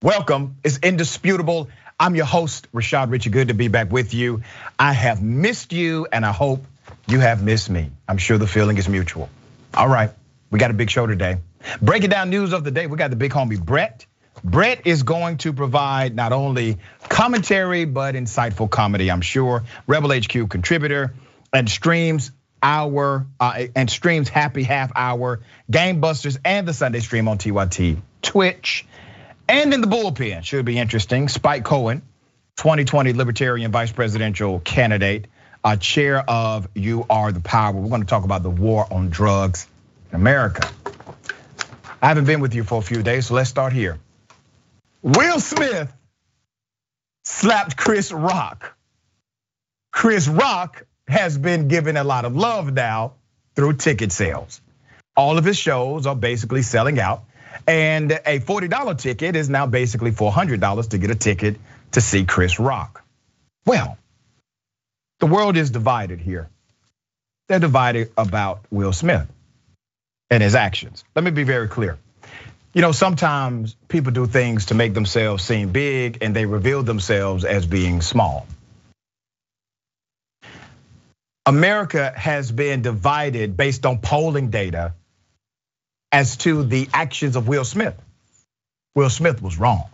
Welcome. It's indisputable. I'm your host, Rashad Richey. Good to be back with you. I have missed you, and I hope you have missed me. I'm sure the feeling is mutual. All right, we got a big show today. Breaking down news of the day, we got the big homie Brett. Brett is going to provide not only commentary, but insightful comedy, I'm sure. Rebel HQ contributor and streams hour uh, and streams happy half hour, Gamebusters, and the Sunday stream on TYT Twitch. And in the bullpen, should be interesting. Spike Cohen, 2020 Libertarian vice presidential candidate, a chair of You Are the Power. We're going to talk about the war on drugs in America. I haven't been with you for a few days, so let's start here. Will Smith slapped Chris Rock. Chris Rock has been given a lot of love now through ticket sales. All of his shows are basically selling out. And a $40 ticket is now basically $400 to get a ticket to see Chris Rock. Well, the world is divided here. They're divided about Will Smith and his actions. Let me be very clear. You know, sometimes people do things to make themselves seem big and they reveal themselves as being small. America has been divided based on polling data as to the actions of Will Smith. Will Smith was wrong.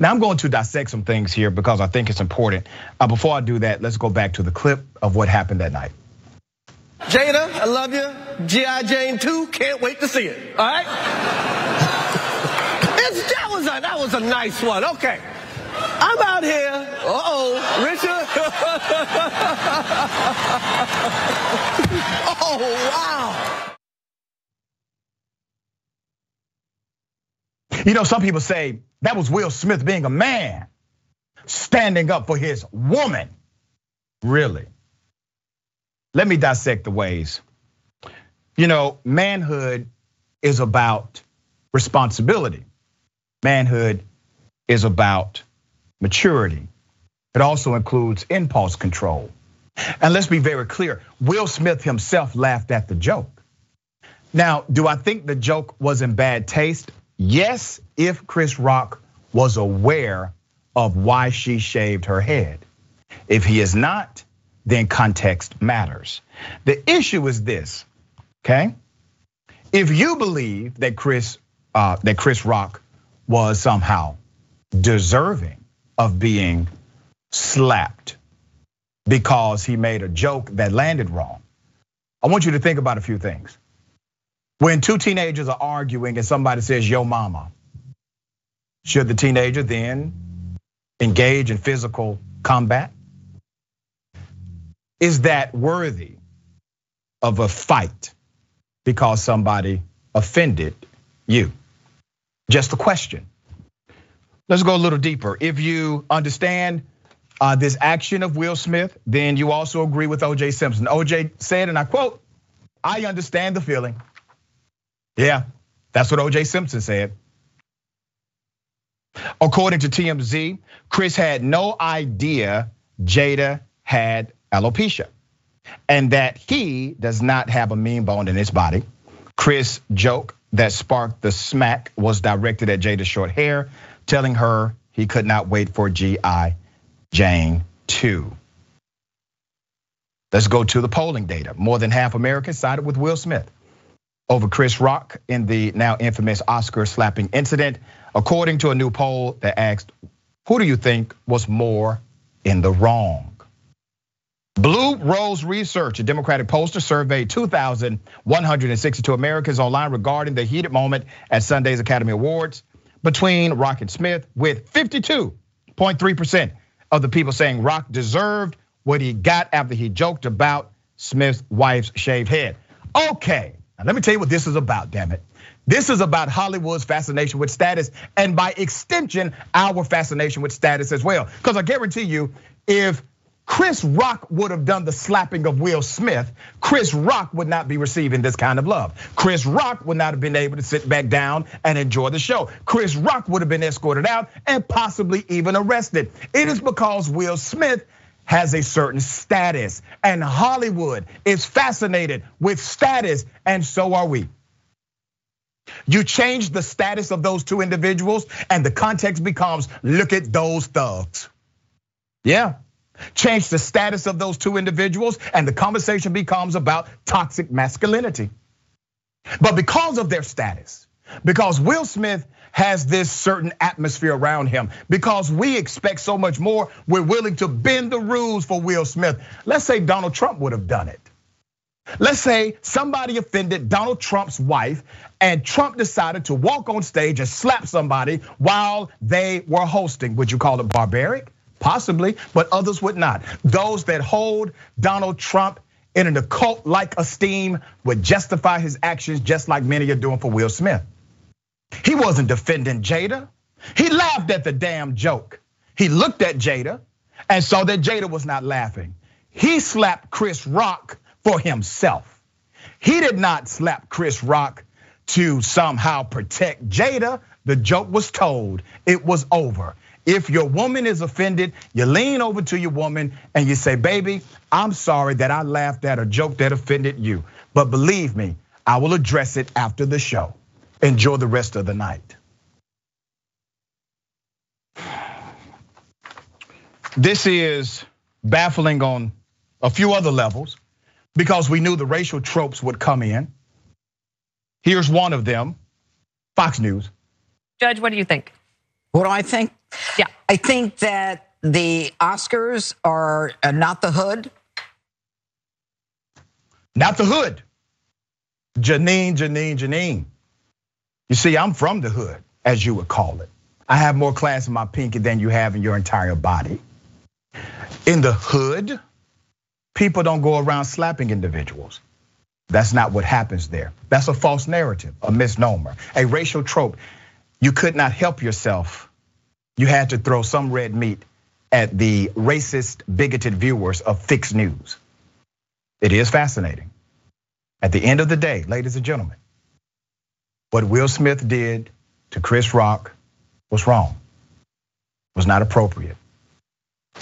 Now I'm going to dissect some things here because I think it's important. Uh, before I do that, let's go back to the clip of what happened that night. Jada, I love you. G.I. Jane 2, can't wait to see it. All right? that was a that was a nice one. Okay. I'm out here. Uh-oh, Richard. oh, wow. You know, some people say that was Will Smith being a man, standing up for his woman. Really? Let me dissect the ways. You know, manhood is about responsibility. Manhood is about maturity. It also includes impulse control. And let's be very clear Will Smith himself laughed at the joke. Now, do I think the joke was in bad taste? Yes, if Chris Rock was aware of why she shaved her head. If he is not, then context matters. The issue is this, okay? If you believe that Chris uh, that Chris Rock was somehow deserving of being slapped because he made a joke that landed wrong, I want you to think about a few things. When two teenagers are arguing and somebody says, yo mama, should the teenager then engage in physical combat? Is that worthy of a fight because somebody offended you? Just a question. Let's go a little deeper. If you understand uh, this action of Will Smith, then you also agree with OJ Simpson. OJ said, and I quote, I understand the feeling. Yeah, that's what OJ Simpson said. According to TMZ, Chris had no idea Jada had alopecia and that he does not have a mean bone in his body. Chris' joke that sparked the smack was directed at Jada's short hair, telling her he could not wait for G.I. Jane 2. Let's go to the polling data. More than half Americans sided with Will Smith over Chris Rock in the now infamous Oscar slapping incident, according to a new poll that asked, who do you think was more in the wrong? Blue Rose Research, a Democratic pollster, surveyed 2,162 Americans online regarding the heated moment at Sunday's Academy Awards between Rock and Smith, with 52.3% of the people saying Rock deserved what he got after he joked about Smith's wife's shaved head. Okay, let me tell you what this is about, damn it. This is about Hollywood's fascination with status, and by extension, our fascination with status as well. Because I guarantee you, if Chris Rock would have done the slapping of Will Smith, Chris Rock would not be receiving this kind of love. Chris Rock would not have been able to sit back down and enjoy the show. Chris Rock would have been escorted out and possibly even arrested. It is because Will Smith has a certain status, and Hollywood is fascinated with status, and so are we. You change the status of those two individuals, and the context becomes look at those thugs. Yeah. Change the status of those two individuals, and the conversation becomes about toxic masculinity. But because of their status, because Will Smith has this certain atmosphere around him, because we expect so much more, we're willing to bend the rules for Will Smith. Let's say Donald Trump would have done it. Let's say somebody offended Donald Trump's wife and Trump decided to walk on stage and slap somebody while they were hosting. Would you call it barbaric? Possibly, but others would not. Those that hold Donald Trump in an occult like esteem would justify his actions just like many are doing for Will Smith. He wasn't defending Jada. He laughed at the damn joke. He looked at Jada and saw that Jada was not laughing. He slapped Chris Rock for himself. He did not slap Chris Rock to somehow protect Jada. The joke was told, it was over. If your woman is offended, you lean over to your woman and you say, Baby, I'm sorry that I laughed at a joke that offended you. But believe me, I will address it after the show. Enjoy the rest of the night. This is baffling on a few other levels because we knew the racial tropes would come in. Here's one of them Fox News. Judge, what do you think? What do I think? Yeah. I think that the Oscars are uh, not the hood. Not the hood. Jeanine, Jeanine, Jeanine. You see, I'm from the hood, as you would call it. I have more class in my pinky than you have in your entire body. In the hood, people don't go around slapping individuals. That's not what happens there. That's a false narrative, a misnomer, a racial trope. You could not help yourself. You had to throw some red meat at the racist, bigoted viewers of fixed news. It is fascinating. At the end of the day, ladies and gentlemen, what Will Smith did to Chris Rock was wrong, was not appropriate.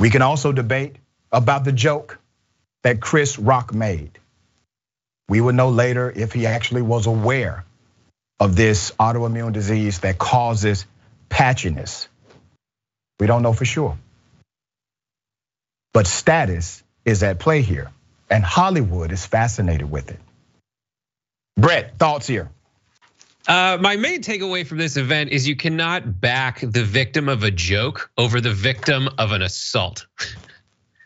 We can also debate about the joke that Chris Rock made. We will know later if he actually was aware of this autoimmune disease that causes patchiness. We don't know for sure. But status is at play here, and Hollywood is fascinated with it. Brett, thoughts here? Uh, my main takeaway from this event is you cannot back the victim of a joke over the victim of an assault.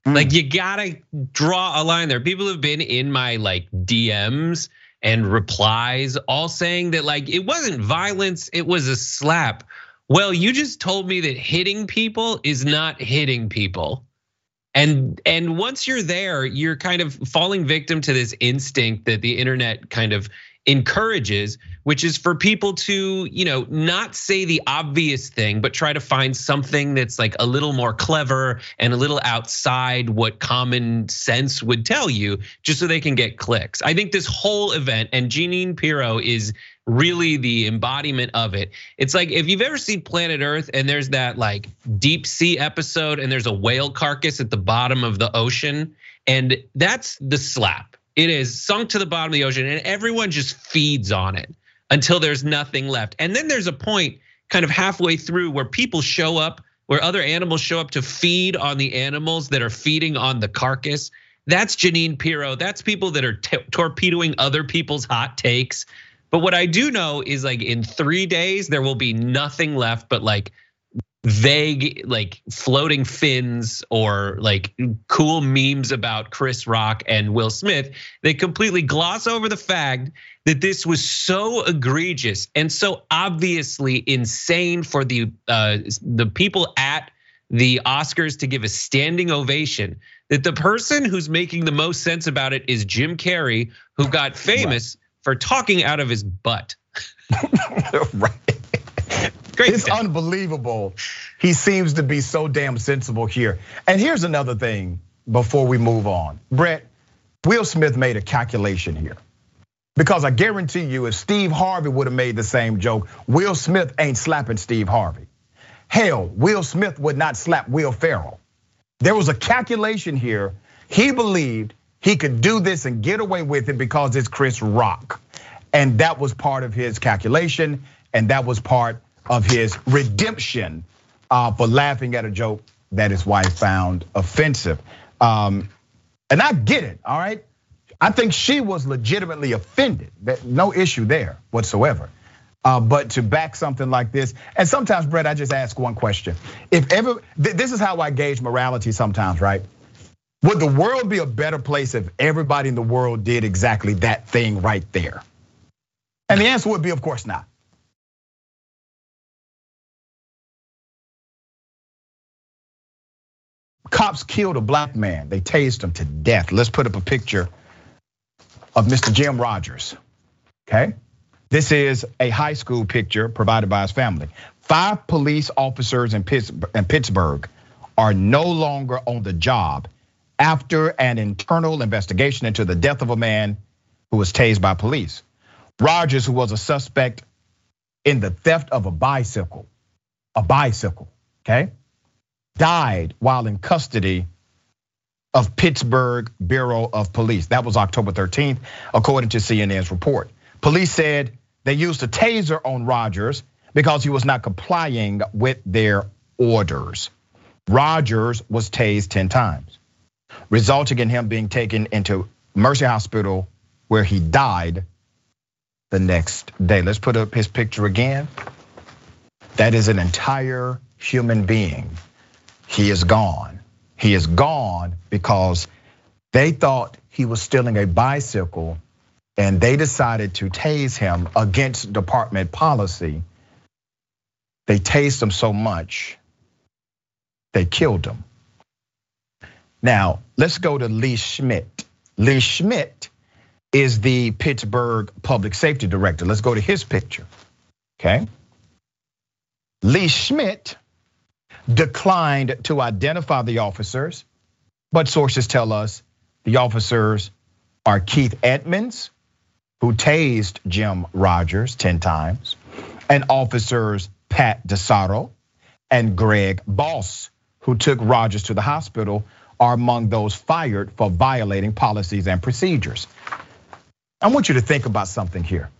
Like you gotta draw a line there. People have been in my like DMs and replies all saying that like it wasn't violence, it was a slap. Well, you just told me that hitting people is not hitting people. And and once you're there, you're kind of falling victim to this instinct that the internet kind of encourages, which is for people to, you know, not say the obvious thing, but try to find something that's like a little more clever and a little outside what common sense would tell you, just so they can get clicks. I think this whole event and Jeanine Pirro is really the embodiment of it. It's like if you've ever seen Planet Earth and there's that like deep sea episode and there's a whale carcass at the bottom of the ocean, and that's the slap it is sunk to the bottom of the ocean and everyone just feeds on it until there's nothing left. And then there's a point kind of halfway through where people show up, where other animals show up to feed on the animals that are feeding on the carcass. That's Jeanine Pirro. That's people that are torpedoing other people's hot takes. But what I do know is like in three days, there will be nothing left but like vague like floating fins or like cool memes about Chris Rock and Will Smith, they completely gloss over the fact that this was so egregious and so obviously insane for the uh, the people at the Oscars to give a standing ovation that the person who's making the most sense about it is Jim Carrey who got famous right. for talking out of his butt. right. Great. It's unbelievable. He seems to be so damn sensible here. And here's another thing before we move on. Brett, Will Smith made a calculation here. Because I guarantee you, if Steve Harvey would have made the same joke, Will Smith ain't slapping Steve Harvey. Hell, Will Smith would not slap Will Ferrell. There was a calculation here. He believed he could do this and get away with it because it's Chris Rock. And that was part of his calculation, and that was part of his redemption uh, for laughing at a joke that his wife found offensive. Um, and I get it, all right? I think she was legitimately offended. That No issue there whatsoever. Uh, but to back something like this, and sometimes, Brett, I just ask one question. If ever, this is how I gauge morality sometimes, right? Would the world be a better place if everybody in the world did exactly that thing right there? And the answer would be, of course not. Cops killed a black man. They tased him to death. Let's put up a picture of Mr. Jim Rogers. Okay? This is a high school picture provided by his family. Five police officers in Pittsburgh are no longer on the job after an internal investigation into the death of a man who was tased by police. Rogers, who was a suspect in the theft of a bicycle, a bicycle, okay, died while in custody of Pittsburgh Bureau of Police. That was October 13th, according to CNN's report. Police said they used a taser on Rogers because he was not complying with their orders. Rogers was tased 10 times, resulting in him being taken into Mercy Hospital where he died the next day. Let's put up his picture again. That is an entire human being. He is gone. He is gone because they thought he was stealing a bicycle and they decided to tase him against department policy. They tased him so much, they killed him. Now, let's go to Lee Schmidt. Lee Schmidt is the Pittsburgh public safety director. Let's go to his picture, okay? Lee Schmidt declined to identify the officers, but sources tell us the officers are Keith Edmonds, who tased Jim Rogers 10 times, and officers Pat DeSato and Greg Boss, who took Rogers to the hospital, are among those fired for violating policies and procedures. I want you to think about something here.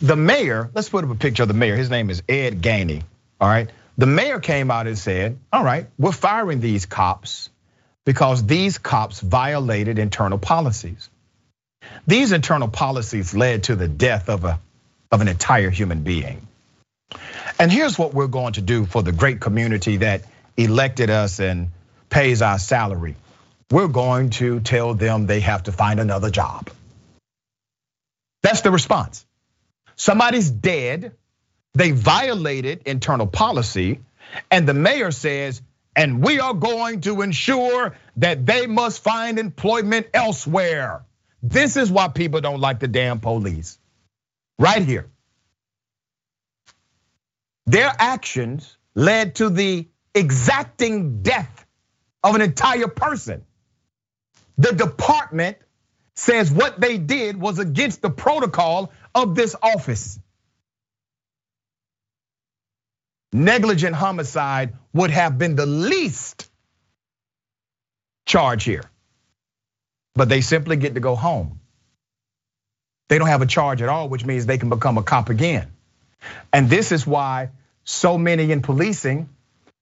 The mayor, let's put up a picture of the mayor. His name is Ed Gainey, all right? The mayor came out and said, all right, we're firing these cops because these cops violated internal policies. These internal policies led to the death of, a, of an entire human being. And here's what we're going to do for the great community that elected us and pays our salary. We're going to tell them they have to find another job. That's the response. Somebody's dead, they violated internal policy, and the mayor says, and we are going to ensure that they must find employment elsewhere. This is why people don't like the damn police. Right here. Their actions led to the exacting death of an entire person. The department says what they did was against the protocol of this office. Negligent homicide would have been the least charge here but they simply get to go home. They don't have a charge at all, which means they can become a cop again. And this is why so many in policing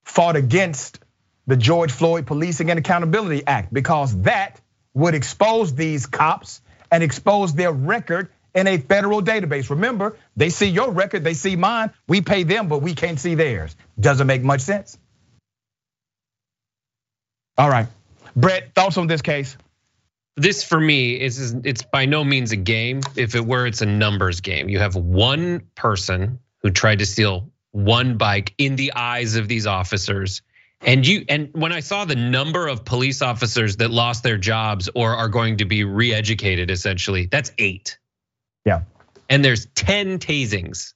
fought against the George Floyd Policing and Accountability Act because that would expose these cops and expose their record in a federal database. Remember, they see your record, they see mine, we pay them, but we can't see theirs. Doesn't make much sense. All right, Brett, thoughts on this case? this for me is it's by no means a game. If it were, it's a numbers game. You have one person who tried to steal one bike in the eyes of these officers. And you and when I saw the number of police officers that lost their jobs or are going to be re-educated essentially, that's 8. Yeah. And there's 10 tasings.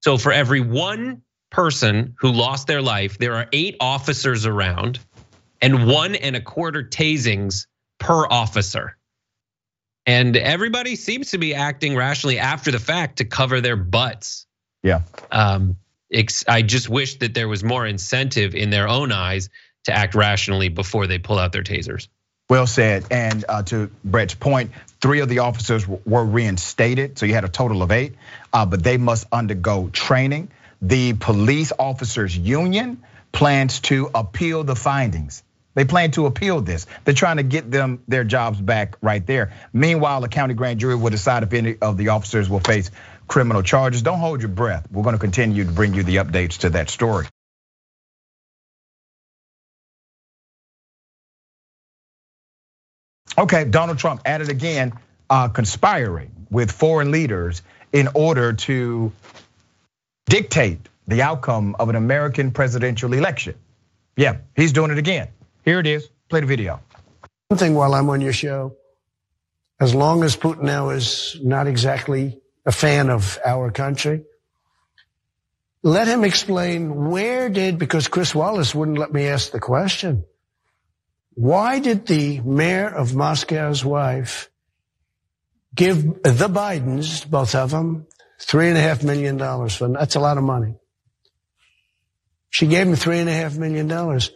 So for every one person who lost their life, there are 8 officers around and one and a quarter tasings per officer. And everybody seems to be acting rationally after the fact to cover their butts. Yeah. Um, I just wish that there was more incentive in their own eyes to act rationally before they pull out their tasers. Well said. And uh, to Brett's point, three of the officers were reinstated, so you had a total of eight, uh, but they must undergo training. The police officers union plans to appeal the findings. They plan to appeal this. They're trying to get them their jobs back right there. Meanwhile, the county grand jury will decide if any of the officers will face criminal charges. Don't hold your breath. We're going to continue to bring you the updates to that story. Okay, Donald Trump added again, uh, conspiring with foreign leaders in order to dictate the outcome of an American presidential election. Yeah, he's doing it again. Here it is. Play the video. One thing while I'm on your show, as long as Putin now is not exactly a fan of our country, let him explain where did, because Chris Wallace wouldn't let me ask the question. Why did the mayor of Moscow's wife give the Bidens, both of them, three and a half million dollars that's a lot of money. She gave him three and a half million dollars.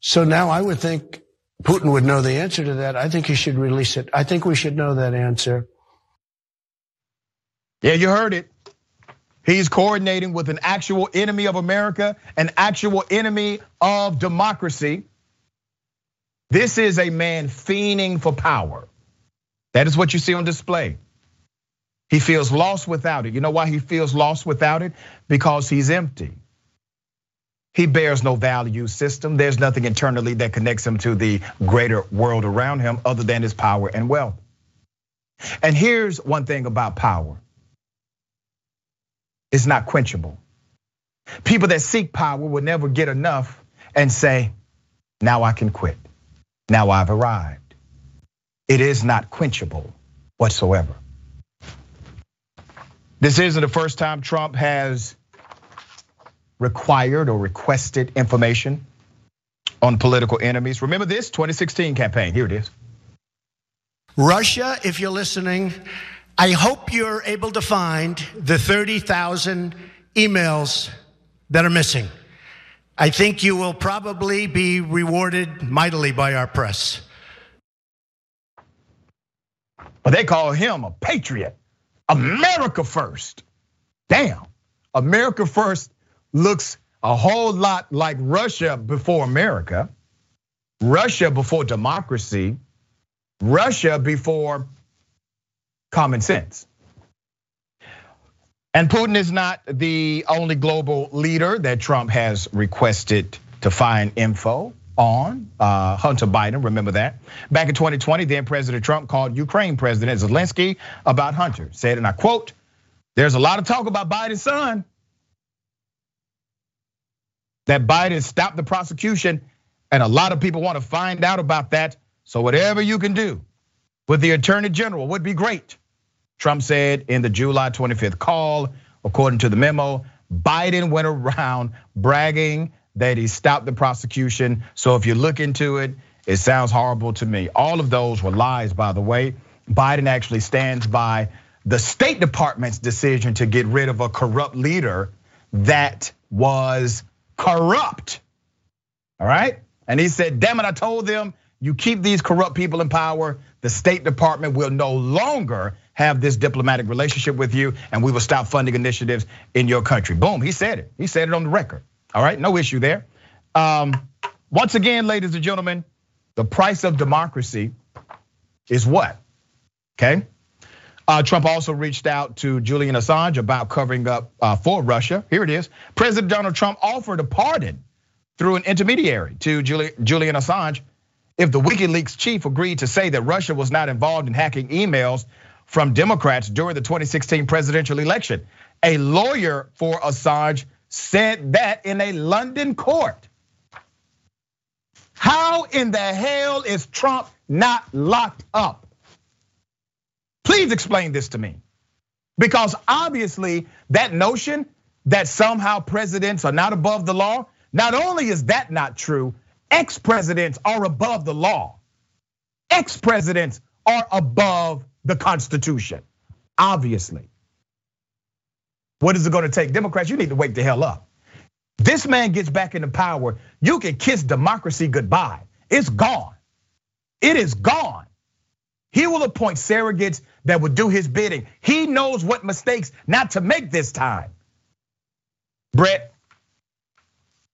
So now I would think Putin would know the answer to that. I think he should release it. I think we should know that answer. Yeah, you heard it. He's coordinating with an actual enemy of America, an actual enemy of democracy. This is a man fiending for power. That is what you see on display. He feels lost without it. You know why he feels lost without it? Because he's empty. He bears no value system. There's nothing internally that connects him to the greater world around him other than his power and wealth. And here's one thing about power it's not quenchable. People that seek power will never get enough and say, now I can quit. Now I've arrived. It is not quenchable whatsoever. This isn't the first time Trump has required or requested information on political enemies. Remember this 2016 campaign. Here it is. Russia, if you're listening, I hope you're able to find the 30,000 emails that are missing. I think you will probably be rewarded mightily by our press. But they call him a patriot. America first. Damn. America first looks a whole lot like Russia before America, Russia before democracy, Russia before common sense. And Putin is not the only global leader that Trump has requested to find info on. Uh, Hunter Biden, remember that. Back in 2020, then President Trump called Ukraine President Zelensky about Hunter. Said, and I quote, there's a lot of talk about Biden's son. That Biden stopped the prosecution, and a lot of people want to find out about that. So whatever you can do with the attorney general would be great. Trump said in the July 25th call, according to the memo, Biden went around bragging that he stopped the prosecution. So if you look into it, it sounds horrible to me. All of those were lies, by the way. Biden actually stands by the State Department's decision to get rid of a corrupt leader that was corrupt. All right? And he said, damn it, I told them, you keep these corrupt people in power, the State Department will no longer have this diplomatic relationship with you, and we will stop funding initiatives in your country. Boom, he said it. He said it on the record. All right, no issue there. Um, once again, ladies and gentlemen, the price of democracy is what? Okay. Uh, Trump also reached out to Julian Assange about covering up uh, for Russia. Here it is. President Donald Trump offered a pardon through an intermediary to Julian Assange if the WikiLeaks chief agreed to say that Russia was not involved in hacking emails from Democrats during the 2016 presidential election. A lawyer for Assange said that in a London court. How in the hell is Trump not locked up? Please explain this to me. Because obviously, that notion that somehow presidents are not above the law, not only is that not true, ex presidents are above the law. Ex presidents are above the Constitution, obviously. What is it gonna take? Democrats, you need to wake the hell up. This man gets back into power, you can kiss democracy goodbye. It's gone. It is gone. He will appoint surrogates that will do his bidding. He knows what mistakes not to make this time. Brett,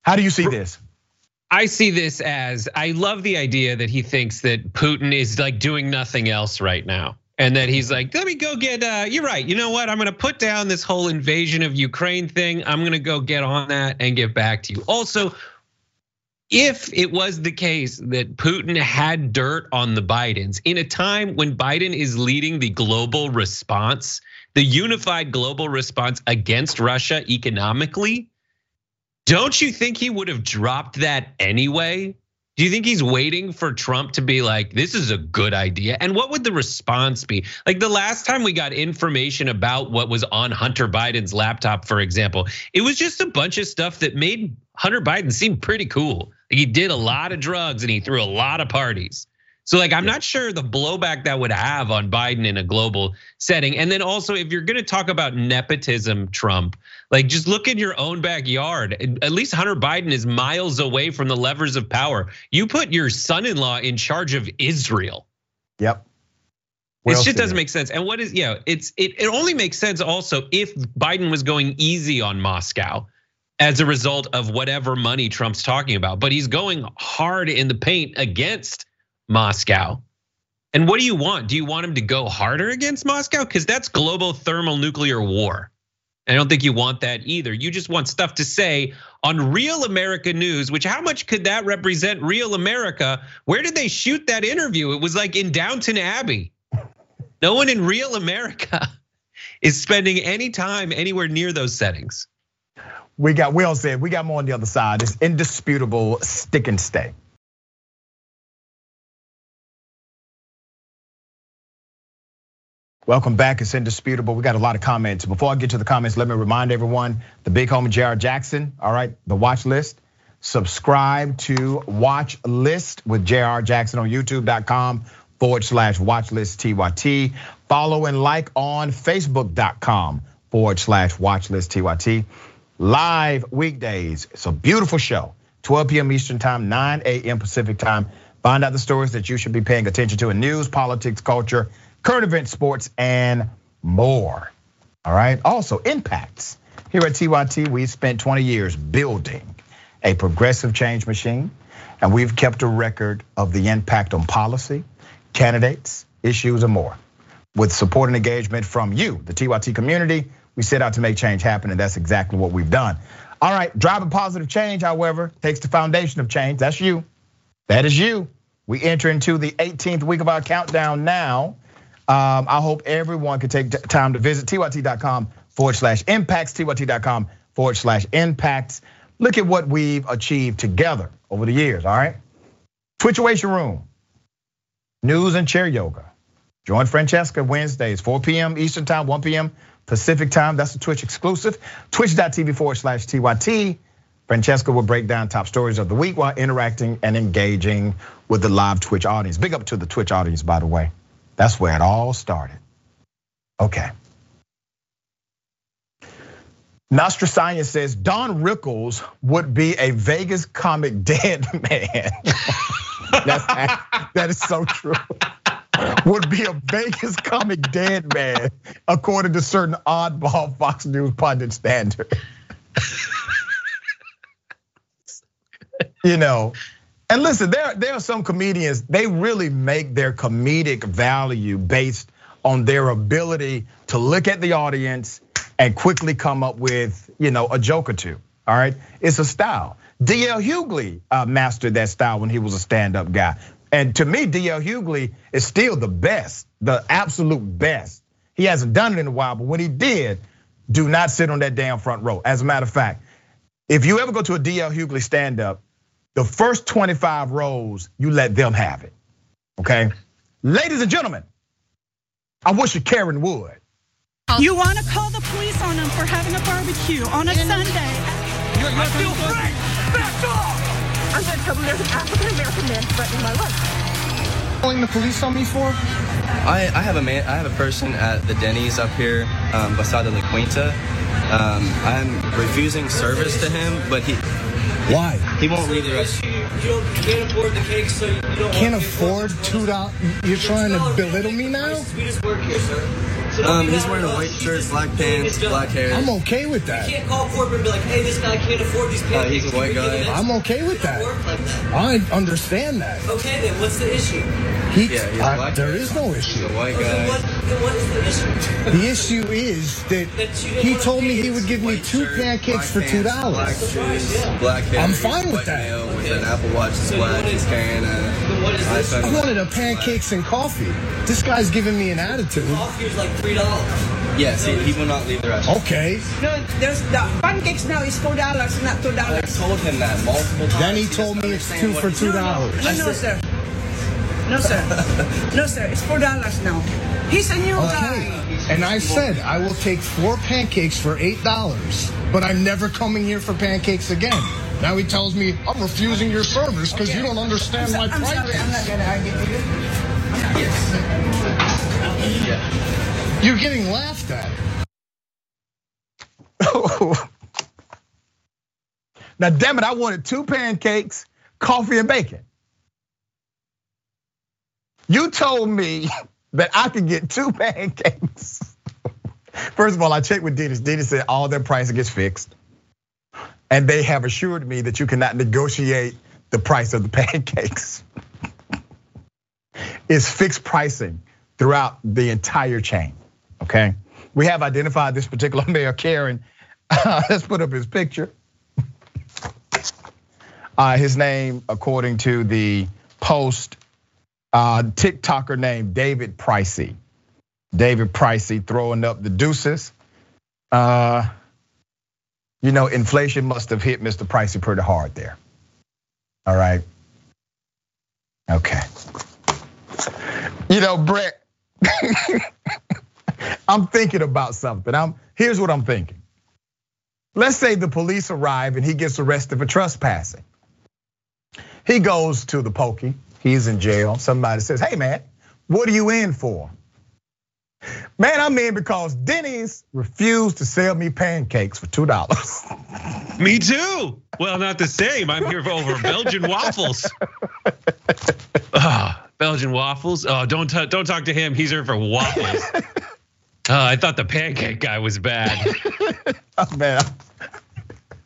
how do you see this? I see this as I love the idea that he thinks that Putin is like doing nothing else right now. And that he's like, let me go get, uh, you're right. You know what? I'm gonna put down this whole invasion of Ukraine thing. I'm gonna go get on that and get back to you. Also, if it was the case that Putin had dirt on the Bidens in a time when Biden is leading the global response, the unified global response against Russia economically, don't you think he would have dropped that anyway? Do you think he's waiting for Trump to be like, this is a good idea? And what would the response be? Like the last time we got information about what was on Hunter Biden's laptop, for example, it was just a bunch of stuff that made Hunter Biden seem pretty cool. He did a lot of drugs and he threw a lot of parties. So like I'm not sure the blowback that would have on Biden in a global setting. And then also if you're going to talk about nepotism Trump, like just look in your own backyard. At least Hunter Biden is miles away from the levers of power. You put your son-in-law in charge of Israel. Yep. What it just doesn't make sense. And what is, yeah, it's it, it only makes sense also if Biden was going easy on Moscow as a result of whatever money Trump's talking about. But he's going hard in the paint against Moscow. And what do you want? Do you want him to go harder against Moscow? Because that's global thermal nuclear war. I don't think you want that either. You just want stuff to say on Real America News, which how much could that represent Real America? Where did they shoot that interview? It was like in Downton Abbey. No one in Real America is spending any time anywhere near those settings. We got Will said, we got more on the other side. It's indisputable stick and stay. Welcome back. It's indisputable. We got a lot of comments. Before I get to the comments, let me remind everyone the big home Jayar Jackson, all right, the watch list. Subscribe to Watch List with Jayar Jackson on youtube.com forward slash watch list TYT. Follow and like on facebook.com forward slash watch list TYT. Live weekdays. It's a beautiful show. 12 p.m. Eastern Time, 9 a.m. Pacific Time. Find out the stories that you should be paying attention to in news, politics, culture, current events, sports, and more. All right. Also, impacts. Here at TYT, we've spent 20 years building a progressive change machine, and we've kept a record of the impact on policy, candidates, issues, and more. With support and engagement from you, the TYT community, we set out to make change happen, and that's exactly what we've done. All right, driving positive change, however, takes the foundation of change. That's you. That is you. We enter into the 18th week of our countdown now. Um, I hope everyone can take time to visit tyt.com forward slash impacts, tyt.com forward slash impacts. Look at what we've achieved together over the years, all right? Twitchuation Room, news and chair yoga. Join Francesca Wednesdays, 4 p.m. Eastern Time, 1 p.m. Pacific Time. That's a Twitch exclusive. Twitch.tv forward slash TYT. Francesca will break down top stories of the week while interacting and engaging with the live Twitch audience. Big up to the Twitch audience, by the way. That's where it all started. Okay. Nostra Science says Don Rickles would be a Vegas comic dead man. That's, that is so true. would be a Vegas comic dead man, according to certain oddball Fox News pundit standard. you know, and listen, there, there are some comedians, they really make their comedic value based on their ability to look at the audience and quickly come up with, you know, a joke or two. All right. It's a style. DL Hughley uh, mastered that style when he was a stand-up guy. And to me, DL Hughley is still the best, the absolute best. He hasn't done it in a while, but when he did, do not sit on that damn front row. As a matter of fact, if you ever go to a DL Hughley stand-up, the first 25 rows, you let them have it. Okay? Ladies and gentlemen, I wish you Karen would. You want to call the police on them for having a barbecue on a Sunday. You're, you're still free! Back off! I'm going to tell them there's an African American man threatening my life. Calling the police on me for? I, I have a man. I have a person at the Denny's up here um, beside the La Quinta. Um, I'm refusing service to him, but he Why? He won't leave the rest. You, you can't afford the cake, so you don't Can't afford two dollars. You're trying to belittle me now? We just work here, sir. So Um, he's wearing a white it. Shirt, black pants, black hair. I'm okay with that. You can't call corporate and be like, hey, this guy can't afford these pancakes. he's a white Can we give guy. I'm okay with that. work like that. I understand that. Okay, then what's the issue? He, Yeah, he's I- there is no He's issue. a white Then guy. what, what is the issue? The issue is that That he told me he would give me two shirt, pancakes for two pants, Black dollars. shoes, black hair. I'm fine with that. male with Okay. an Apple Watch that's So black. He's carrying a what is the. I wanted a pancakes and coffee. This guy's giving me an attitude. Coffee is like three dollars. Yes, he, he will not leave the rest. Okay. No, there's the pancakes now is four dollars, not two dollars. I told him that multiple times. Then he told me it's two for he's two doing. dollars. No, no, sir. No, sir. No, sir. It's four dollars now. He's a new Okay. guy. And I said I will take four pancakes for eight dollars, but I'm never coming here for pancakes again. Now he tells me I'm refusing your service because you don't understand my I'm sorry. I'm not gonna argue with you. Yes. You're getting laughed at. now, damn it, I wanted two pancakes, coffee, and bacon. You told me that I could get two pancakes. First of all, I checked with Denny's. Denny's said all their pricing is fixed. And they have assured me that you cannot negotiate the price of the pancakes. it's fixed pricing throughout the entire chain. Okay. We have identified this particular mayor, Karen. let's put up his picture. Uh, his name, according to the post, TikToker named David Pricey. David Pricey throwing up the deuces. Uh, you know, inflation must have hit Mr. Pricey pretty hard there. All right. Okay. You know, Brett, I'm thinking about something. I'm here's what I'm thinking. Let's say the police arrive and he gets arrested for trespassing. He goes to the pokey. He's in jail. Somebody says, "Hey man, what are you in for?" Man, I'm in because Denny's refused to sell me pancakes for two dollars. Me too. Well, not the same. I'm here for over Belgian waffles. Ah, Belgian waffles. Oh, don't t- don't talk to him. He's here for waffles. Oh, I thought the pancake guy was bad. oh, man,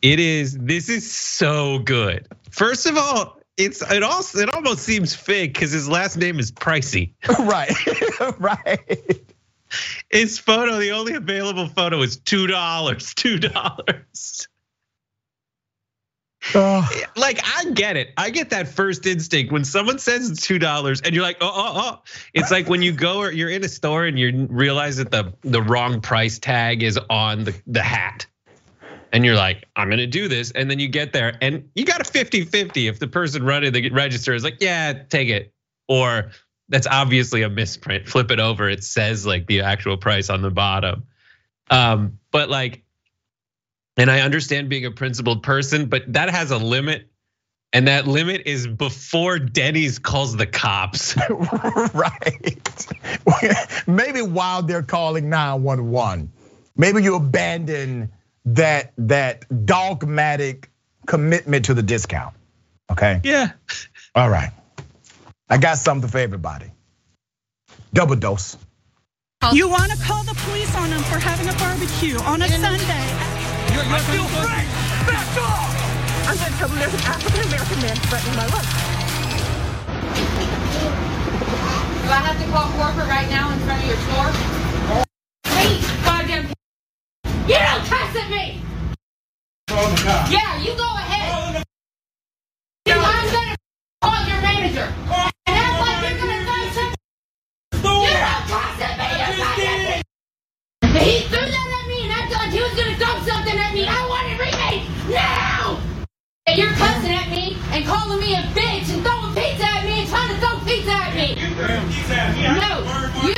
It is. This is so good. First of all, it's it also it almost seems fake because his last name is Pricey. right, right. His photo, the only available photo is two dollars. Two dollars. Oh, Like I get it. I get that first instinct when someone says it's two dollars and you're like, oh, oh, oh. It's like when you go or you're in a store and you realize that the the wrong price tag is on the, the hat. And you're like, I'm gonna do this. And then you get there and you got a 50-50 if the person running the register is like, yeah, take it. Or that's obviously a misprint. Flip it over. It says like the actual price on the bottom. Um, but like and I understand being a principled person, but that has a limit. And that limit is before Denny's calls the cops. right. Maybe while they're calling 911, maybe you abandon that that dogmatic commitment to the discount. Okay. Yeah. All right. I got something for everybody. Double dose. You want to call the police on them for having a barbecue on a Sunday. I feel free. Back off. I'm going to tell them there's an African American man threatening my life. Do I have to call corporate right now in front of your store? Please, goddamn. You don't cuss at me! Yeah, you go ahead. I'm gonna call your manager. And act like you're gonna find something. You don't cuss at me, you goddamn. He threw that at me and acted like he was gonna throw something at me. I want it remade now! And you're cussing at me and calling me a bitch and throwing pizza at me and trying to throw pizza at me. No, you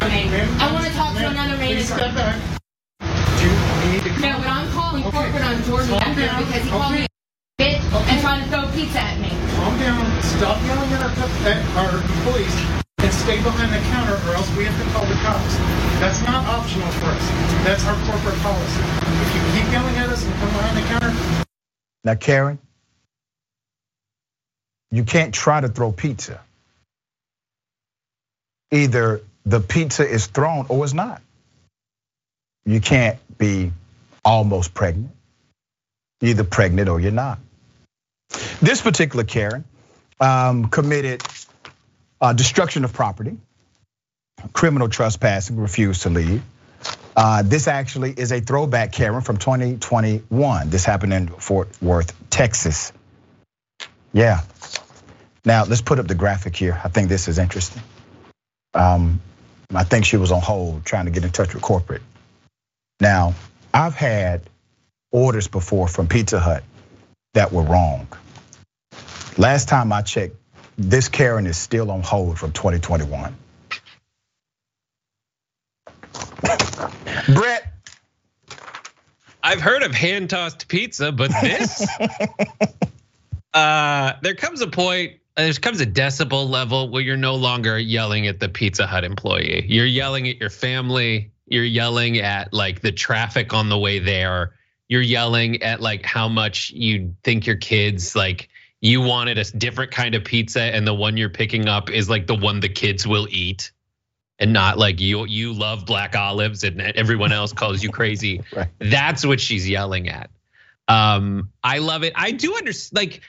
want my pizza remade. I want to talk to another manager. No, but I'm calling corporate on Jordan after because he called me a bitch and trying to throw pizza at me. Calm down. Stop yelling at our, at our police and stay behind the counter or else we have to call the cops. That's not optional for us. That's our corporate policy. If you keep yelling at us and come behind the counter. Now, Karen, you can't try to throw pizza. Either the pizza is thrown or it's not. You can't be almost pregnant. You're either pregnant or you're not. This particular Karen um, committed uh, destruction of property, criminal trespassing, refused to leave. Uh, this actually is a throwback, Karen, from 2021. This happened in Fort Worth, Texas. Yeah. Now let's put up the graphic here. I think this is interesting. Um, I think she was on hold trying to get in touch with corporate. Now, I've had orders before from Pizza Hut that were wrong. Last time I checked, this Karen is still on hold from 2021. Brett. I've heard of hand tossed pizza, but this, uh, there comes a point, there comes a decibel level where you're no longer yelling at the Pizza Hut employee. You're yelling at your family. You're yelling at like the traffic on the way there. You're yelling at like how much you think your kids like you wanted a different kind of pizza and the one you're picking up is like the one the kids will eat and not like you you love black olives and everyone else calls you crazy. right. That's what she's yelling at. Um, I love it. I do understand like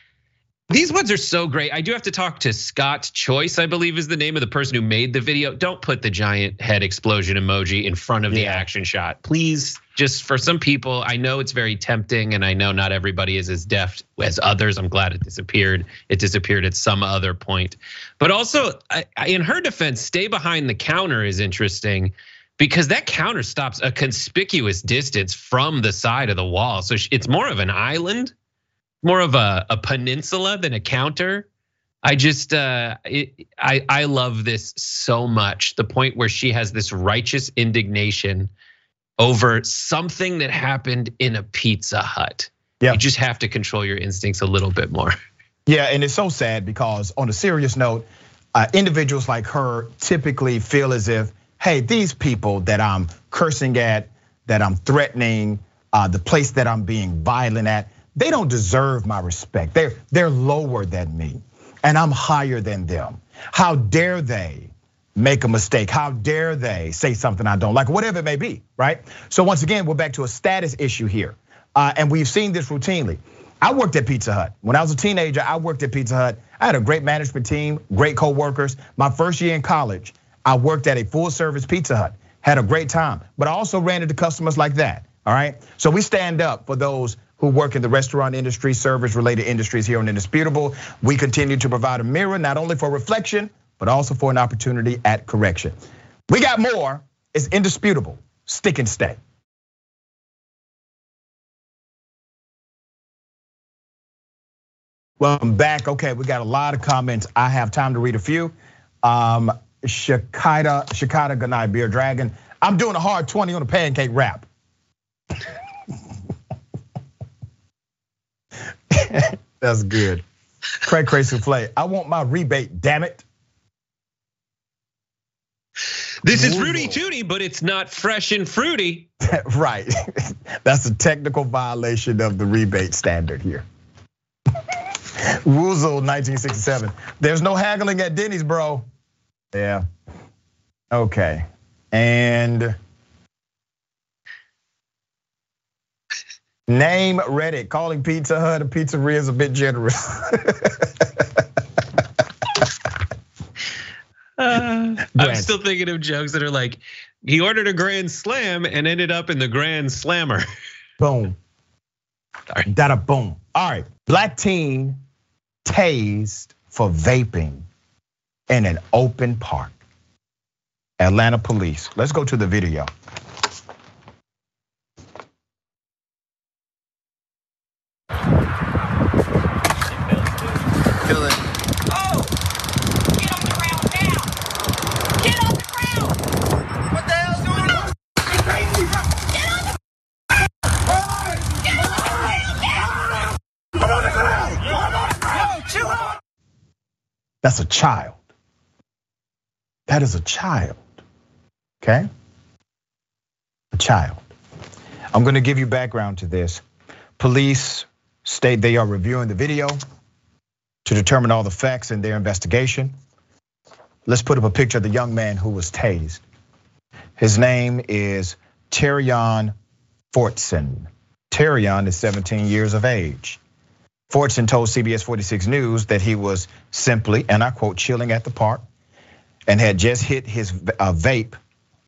these ones are so great. I do have to talk to Scott Choice, I believe is the name of the person who made the video. Don't put the giant head explosion emoji in front of the action shot. Please, just for some people, I know it's very tempting and I know not everybody is as deft as others. I'm glad it disappeared. It disappeared at some other point. But also, in her defense, stay behind the counter is interesting because that counter stops a conspicuous distance from the side of the wall. So it's more of an island more of a, a peninsula than a counter. I just uh, it, I I love this so much. The point where she has this righteous indignation over something that happened in a Pizza Hut. Yeah. You just have to control your instincts a little bit more. Yeah, and it's so sad because on a serious note, uh, individuals like her typically feel as if, hey, these people that I'm cursing at, that I'm threatening, uh, the place that I'm being violent at, they don't deserve my respect. They're they're lower than me, and I'm higher than them. How dare they make a mistake? How dare they say something I don't like, whatever it may be, right? So once again, we're back to a status issue here, uh, and we've seen this routinely. I worked at Pizza Hut when I was a teenager. I worked at Pizza Hut. I had a great management team, great co-workers. My first year in college, I worked at a full-service Pizza Hut. Had a great time, but I also ran into customers like that. All right, so we stand up for those who work in the restaurant industry, service related industries here on Indisputable. We continue to provide a mirror, not only for reflection, but also for an opportunity at correction. We got more. It's indisputable. Stick and stay. Welcome back. Okay, we got a lot of comments. I have time to read a few. Um, Shakita, Shakita Ganai Beer Dragon. I'm doing a hard 20 on a pancake wrap. That's good. Craig Cray Souffle. I want my rebate, damn it. This is Rudy Tooty, but it's not fresh and fruity. right. That's a technical violation of the rebate standard here. Woozle 1967. There's no haggling at Denny's, bro. Yeah. Okay. And Name Reddit. Calling Pizza Hut a pizzeria is a bit generous. uh, I'm still thinking of jokes that are like, he ordered a grand slam and ended up in the grand slammer. Boom. Sorry. That a boom. All right. Black teen tased for vaping in an open park. Atlanta police. Let's go to the video. That's a child. That is a child. Okay? A child. I'm gonna give you background to this. Police state they are reviewing the video to determine all the facts in their investigation. Let's put up a picture of the young man who was tased. His name is Terrion Fortson. Terrion is 17 years of age. Fortson told CBS 46 News that he was simply, and I quote, chilling at the park and had just hit his uh, vape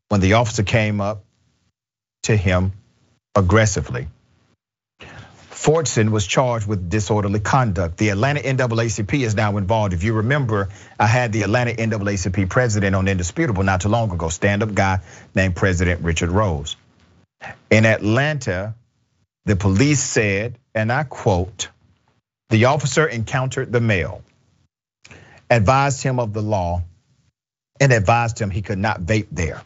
when the officer came up to him aggressively. Fortson was charged with disorderly conduct. The Atlanta NAACP is now involved. If you remember, I had the Atlanta NAACP president on Indisputable not too long ago, stand up guy named President Richard Rose. In Atlanta, the police said, and I quote, the officer encountered the male, advised him of the law, and advised him he could not vape there.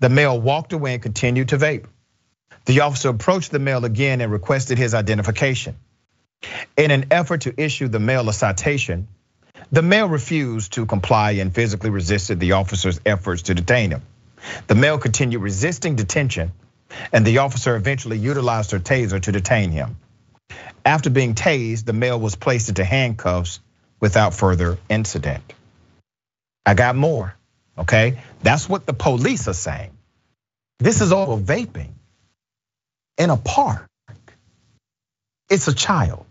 The male walked away and continued to vape. The officer approached the male again and requested his identification. In an effort to issue the male a citation, the male refused to comply and physically resisted the officer's efforts to detain him. The male continued resisting detention, and the officer eventually utilized her taser to detain him. After being tased, the male was placed into handcuffs without further incident. I got more, okay? That's what the police are saying. This is over vaping in a park. It's a child.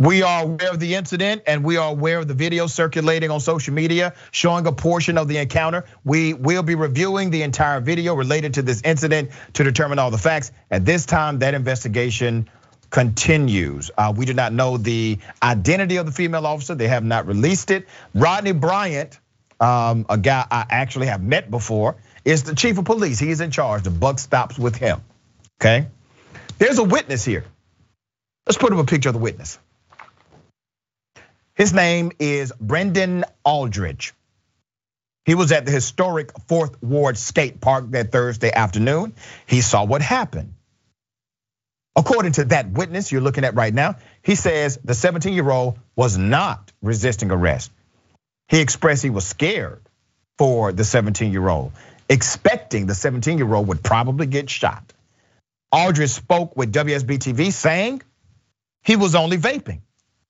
We are aware of the incident and we are aware of the video circulating on social media showing a portion of the encounter. We will be reviewing the entire video related to this incident to determine all the facts. At this time, that investigation continues. Uh, we do not know the identity of the female officer. They have not released it. Rodney Bryant, um, a guy I actually have met before, is the chief of police. He's in charge. The buck stops with him. Okay. There's a witness here. Let's put up a picture of the witness. His name is Brendan Aldridge. He was at the historic Fourth Ward skate park that Thursday afternoon. He saw what happened. According to that witness you're looking at right now, he says the 17 year old was not resisting arrest. He expressed he was scared for the 17 year old, expecting the 17 year old would probably get shot. Aldridge spoke with WSB TV saying he was only vaping.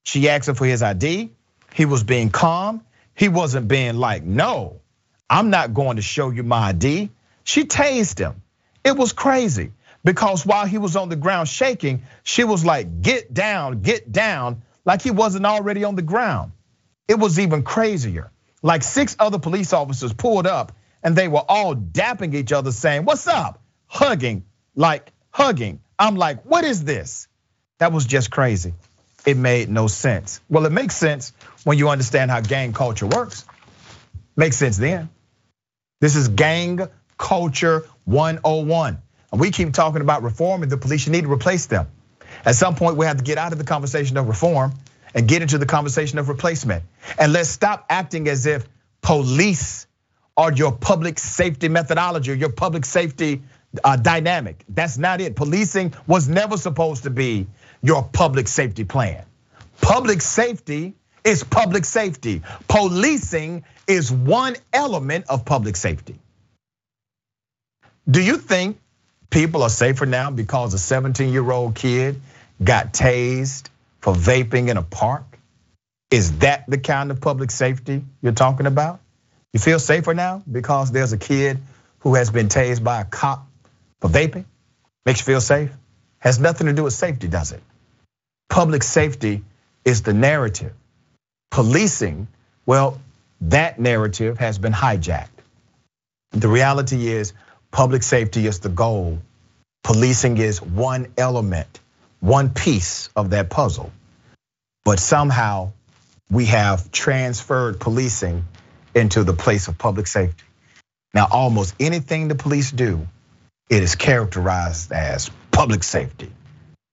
She asked him for his ID. He was being calm. He wasn't being like, no, I'm not going to show you my ID. She tased him. It was crazy because while he was on the ground shaking, she was like, get down, get down, like he wasn't already on the ground. It was even crazier. Like six other police officers pulled up and they were all dapping each other saying, what's up? Hugging, like hugging. I'm like, what is this? That was just crazy. It made no sense. Well, it makes sense when you understand how gang culture works. Makes sense then. This is gang culture 101. And we keep talking about reform and the police, you need to replace them. At some point, we have to get out of the conversation of reform and get into the conversation of replacement. And let's stop acting as if police are your public safety methodology or your public safety uh, dynamic. That's not it. Policing was never supposed to be your public safety plan. Public safety is public safety. Policing is one element of public safety. Do you think people are safer now because a 17 year old kid got tased for vaping in a park? Is that the kind of public safety you're talking about? You feel safer now because there's a kid who has been tased by a cop for vaping? Makes you feel safe? Has nothing to do with safety, does it? Public safety is the narrative. Policing, well, that narrative has been hijacked. The reality is, public safety is the goal. Policing is one element, one piece of that puzzle. But somehow we have transferred policing into the place of public safety. Now, almost anything the police do, it is characterized as public safety.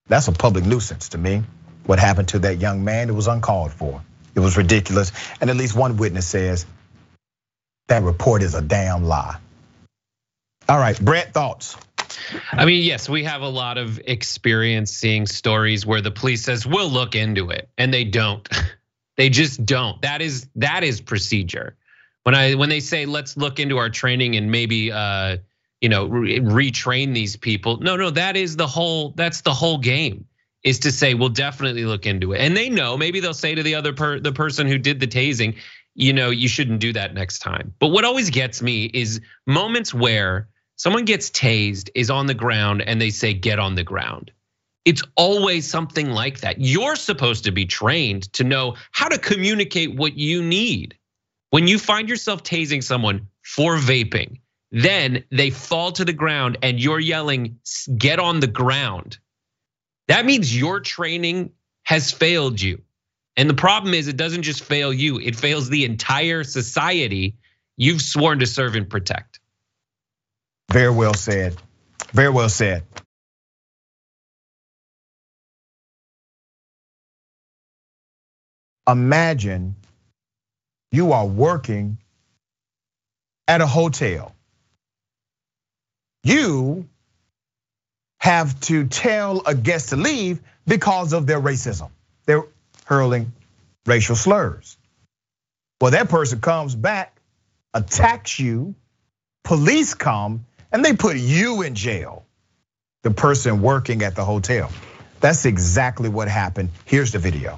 That's a public nuisance to me. What happened to that young man, it was uncalled for. It was ridiculous. And at least one witness says that report is a damn lie. All right, Brett, thoughts? I mean, yes, we have a lot of experience seeing stories where the police says, we'll look into it, and they don't. They just don't. That is that is procedure. When I when they say let's look into our training and maybe uh, you know re- retrain these people. No, no, that is the whole that's the whole game is to say we'll definitely look into it. And they know maybe they'll say to the other per, the person who did the tasing, you know, you shouldn't do that next time. But what always gets me is moments where someone gets tased, is on the ground, and they say, get on the ground. It's always something like that. You're supposed to be trained to know how to communicate what you need. When you find yourself tasing someone for vaping, then they fall to the ground and you're yelling, get on the ground. That means your training has failed you. And the problem is, it doesn't just fail you, it fails the entire society you've sworn to serve and protect. Very well said. Very well said. Imagine you are working at a hotel. You have to tell a guest to leave because of their racism. They're hurling racial slurs. Well, that person comes back, attacks you, police come, and they put you in jail. The person working at the hotel. That's exactly what happened. Here's the video.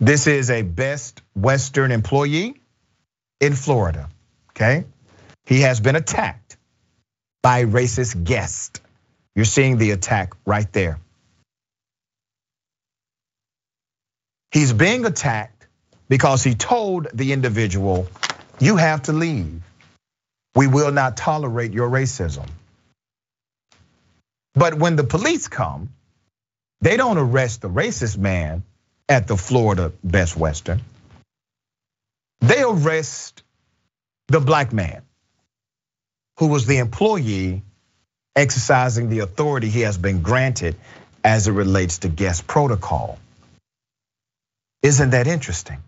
This is a Best Western employee in Florida, okay? He has been attacked by racist guest. You're seeing the attack right there. He's being attacked because he told the individual, You have to leave. We will not tolerate your racism. But when the police come, they don't arrest the racist man at the Florida Best Western. They arrest the black man who was the employee exercising the authority he has been granted as it relates to guest protocol. Isn't that interesting?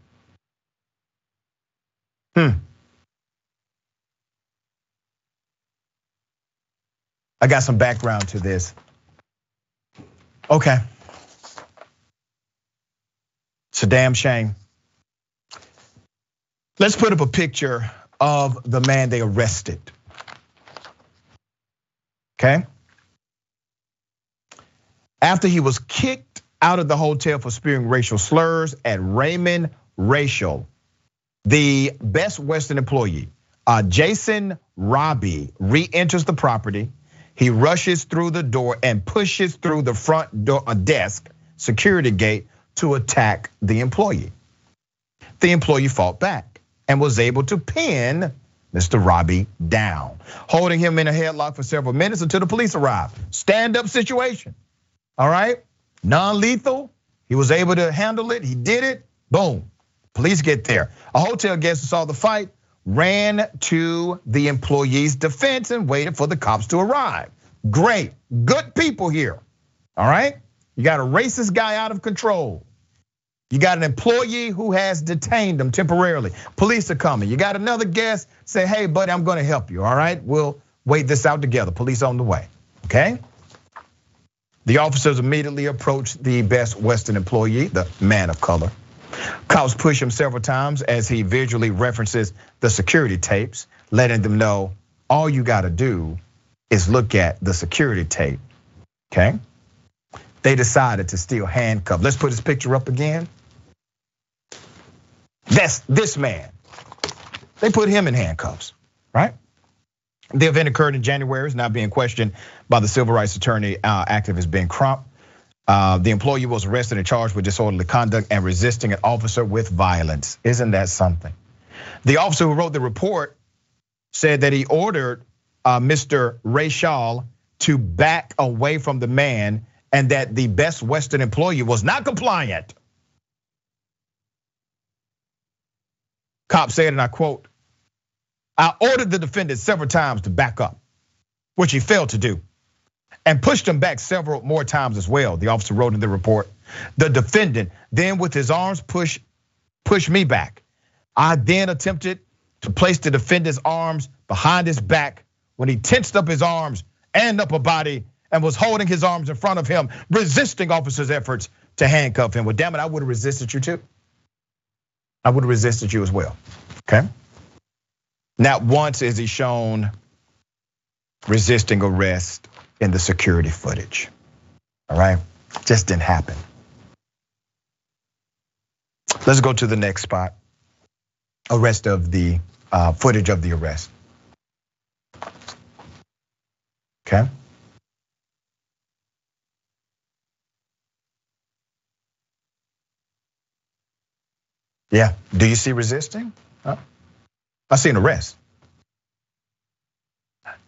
Hmm. I got some background to this. Okay. It's a damn shame. Let's put up a picture of the man they arrested. Okay? After he was kicked out of the hotel for spewing racial slurs at Raymond Racial, the Best Western employee, uh, Jason Robbie, re enters the property. He rushes through the door and pushes through the front door, desk security gate to attack the employee. The employee fought back and was able to pin Mr. Robbie down, holding him in a headlock for several minutes until the police arrived. Stand up situation. All right, non lethal. He was able to handle it. He did it. Boom. Police get there. A hotel guest who saw the fight ran to the employee's defense and waited for the cops to arrive. Great, good people here. All right, you got a racist guy out of control. You got an employee who has detained them temporarily. Police are coming. You got another guest say, hey, buddy, I'm gonna help you, all right? We'll wait this out together. Police on the way, okay? The officers immediately approached the best Western employee, the man of color. Cops push him several times as he visually references the security tapes, letting them know all you gotta do is look at the security tape, okay? They decided to steal handcuff. Let's put his picture up again. That's this man. They put him in handcuffs, right? The event occurred in January, is now being questioned by the civil rights attorney uh, activist Ben Crump. Uh, the employee was arrested and charged with disorderly conduct and resisting an officer with violence. Isn't that something? The officer who wrote the report said that he ordered uh, Mr. Ray Shaw to back away from the man and that the best Western employee was not compliant. Cop said, and I quote, I ordered the defendant several times to back up, which he failed to do, and pushed him back several more times as well. The officer wrote in the report. The defendant then, with his arms pushed, pushed me back. I then attempted to place the defendant's arms behind his back when he tensed up his arms and upper body and was holding his arms in front of him, resisting officers' efforts to handcuff him. Well, damn it, I would have resisted you too. I would have resisted you as well. Okay. Not once is he shown resisting arrest in the security footage. All right. Just didn't happen. Let's go to the next spot. Arrest of the uh, footage of the arrest. Okay. Yeah. Do you see resisting? Uh, I see an arrest.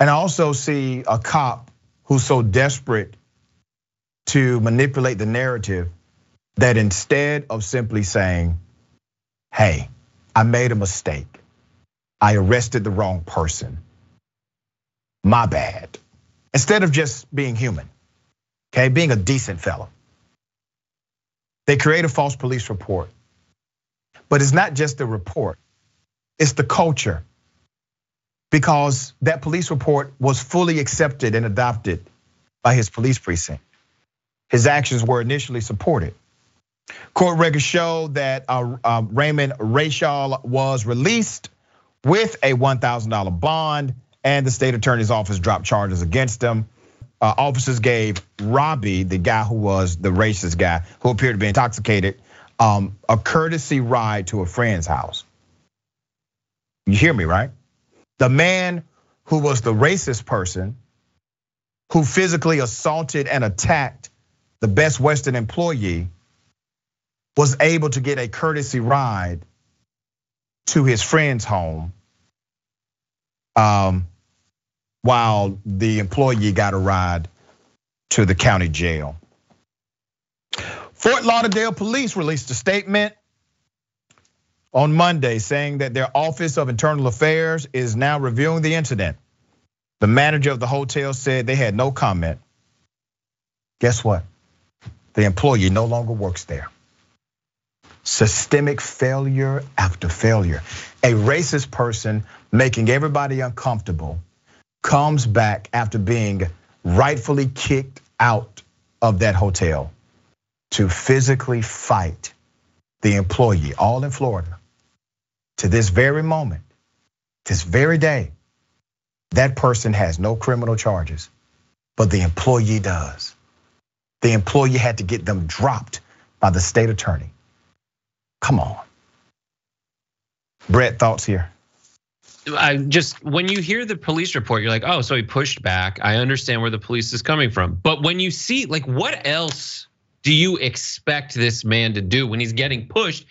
And I also see a cop who's so desperate to manipulate the narrative that instead of simply saying, hey, I made a mistake, I arrested the wrong person, my bad, instead of just being human, okay, being a decent fellow, they create a false police report. But it's not just the report, it's the culture. Because that police report was fully accepted and adopted by his police precinct. His actions were initially supported. Court records show that uh, uh, Raymond Rayshall was released with a $1,000 bond, and the state attorney's office dropped charges against him. Uh, officers gave Robbie, the guy who was the racist guy who appeared to be intoxicated, um, a courtesy ride to a friend's house. You hear me, right? The man who was the racist person who physically assaulted and attacked the Best Western employee was able to get a courtesy ride to his friend's home um, while the employee got a ride to the county jail. Fort Lauderdale police released a statement on Monday saying that their Office of Internal Affairs is now reviewing the incident. The manager of the hotel said they had no comment. Guess what? The employee no longer works there. Systemic failure after failure. A racist person making everybody uncomfortable comes back after being rightfully kicked out of that hotel to physically fight the employee, all in Florida. To this very moment, this very day, that person has no criminal charges, but the employee does. The employee had to get them dropped by the state attorney. Come on. Brett, thoughts here? I just when you hear the police report, you're like, oh, so he pushed back. I understand where the police is coming from. But when you see, like, what else do you expect this man to do when he's getting pushed?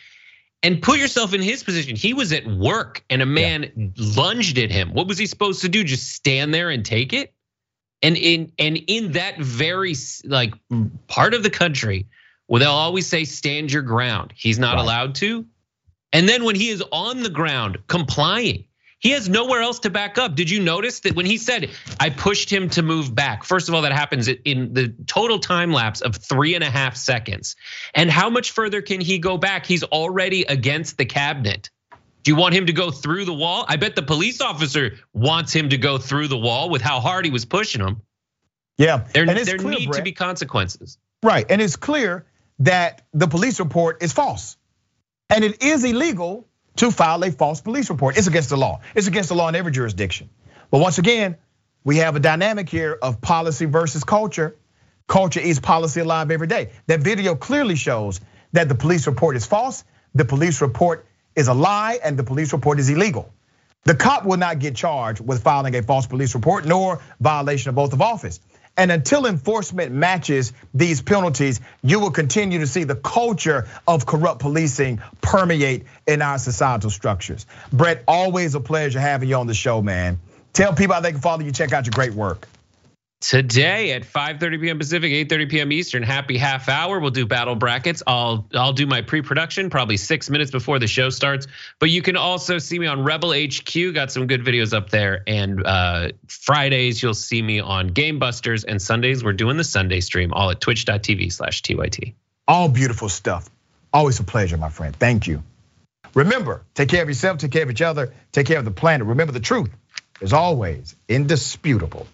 And put yourself in his position. He was at work and a man yeah. lunged at him. What was he supposed to do? Just stand there and take it? And in and in that very like part of the country where they'll always say stand your ground. He's not right. allowed to. And then when he is on the ground complying, he has nowhere else to back up. Did you notice that when he said, I pushed him to move back? First of all, that happens in the total time lapse of three and a half seconds. And how much further can he go back? He's already against the cabinet. Do you want him to go through the wall? I bet the police officer wants him to go through the wall with how hard he was pushing him. Yeah, there, there clear, need Brett. to be consequences. Right, and it's clear that the police report is false. And it is illegal to file a false police report. It's against the law. It's against the law in every jurisdiction. But once again, we have a dynamic here of policy versus culture. Culture is policy alive every day. That video clearly shows that the police report is false, the police report is a lie, and the police report is illegal. The cop will not get charged with filing a false police report nor violation of oath of office. And until enforcement matches these penalties, you will continue to see the culture of corrupt policing permeate in our societal structures. Brett, always a pleasure having you on the show, man. Tell people how they can follow you, check out your great work. Today at 5:30 p.m. Pacific, 8:30 p.m. Eastern, happy half hour. We'll do battle brackets. I'll I'll do my pre-production probably six minutes before the show starts. But you can also see me on Rebel HQ. Got some good videos up there. And uh, Fridays you'll see me on Game Busters, and Sundays we're doing the Sunday stream, all at Twitch.tv/tyt. All beautiful stuff. Always a pleasure, my friend. Thank you. Remember, take care of yourself, take care of each other, take care of the planet. Remember the truth is always indisputable.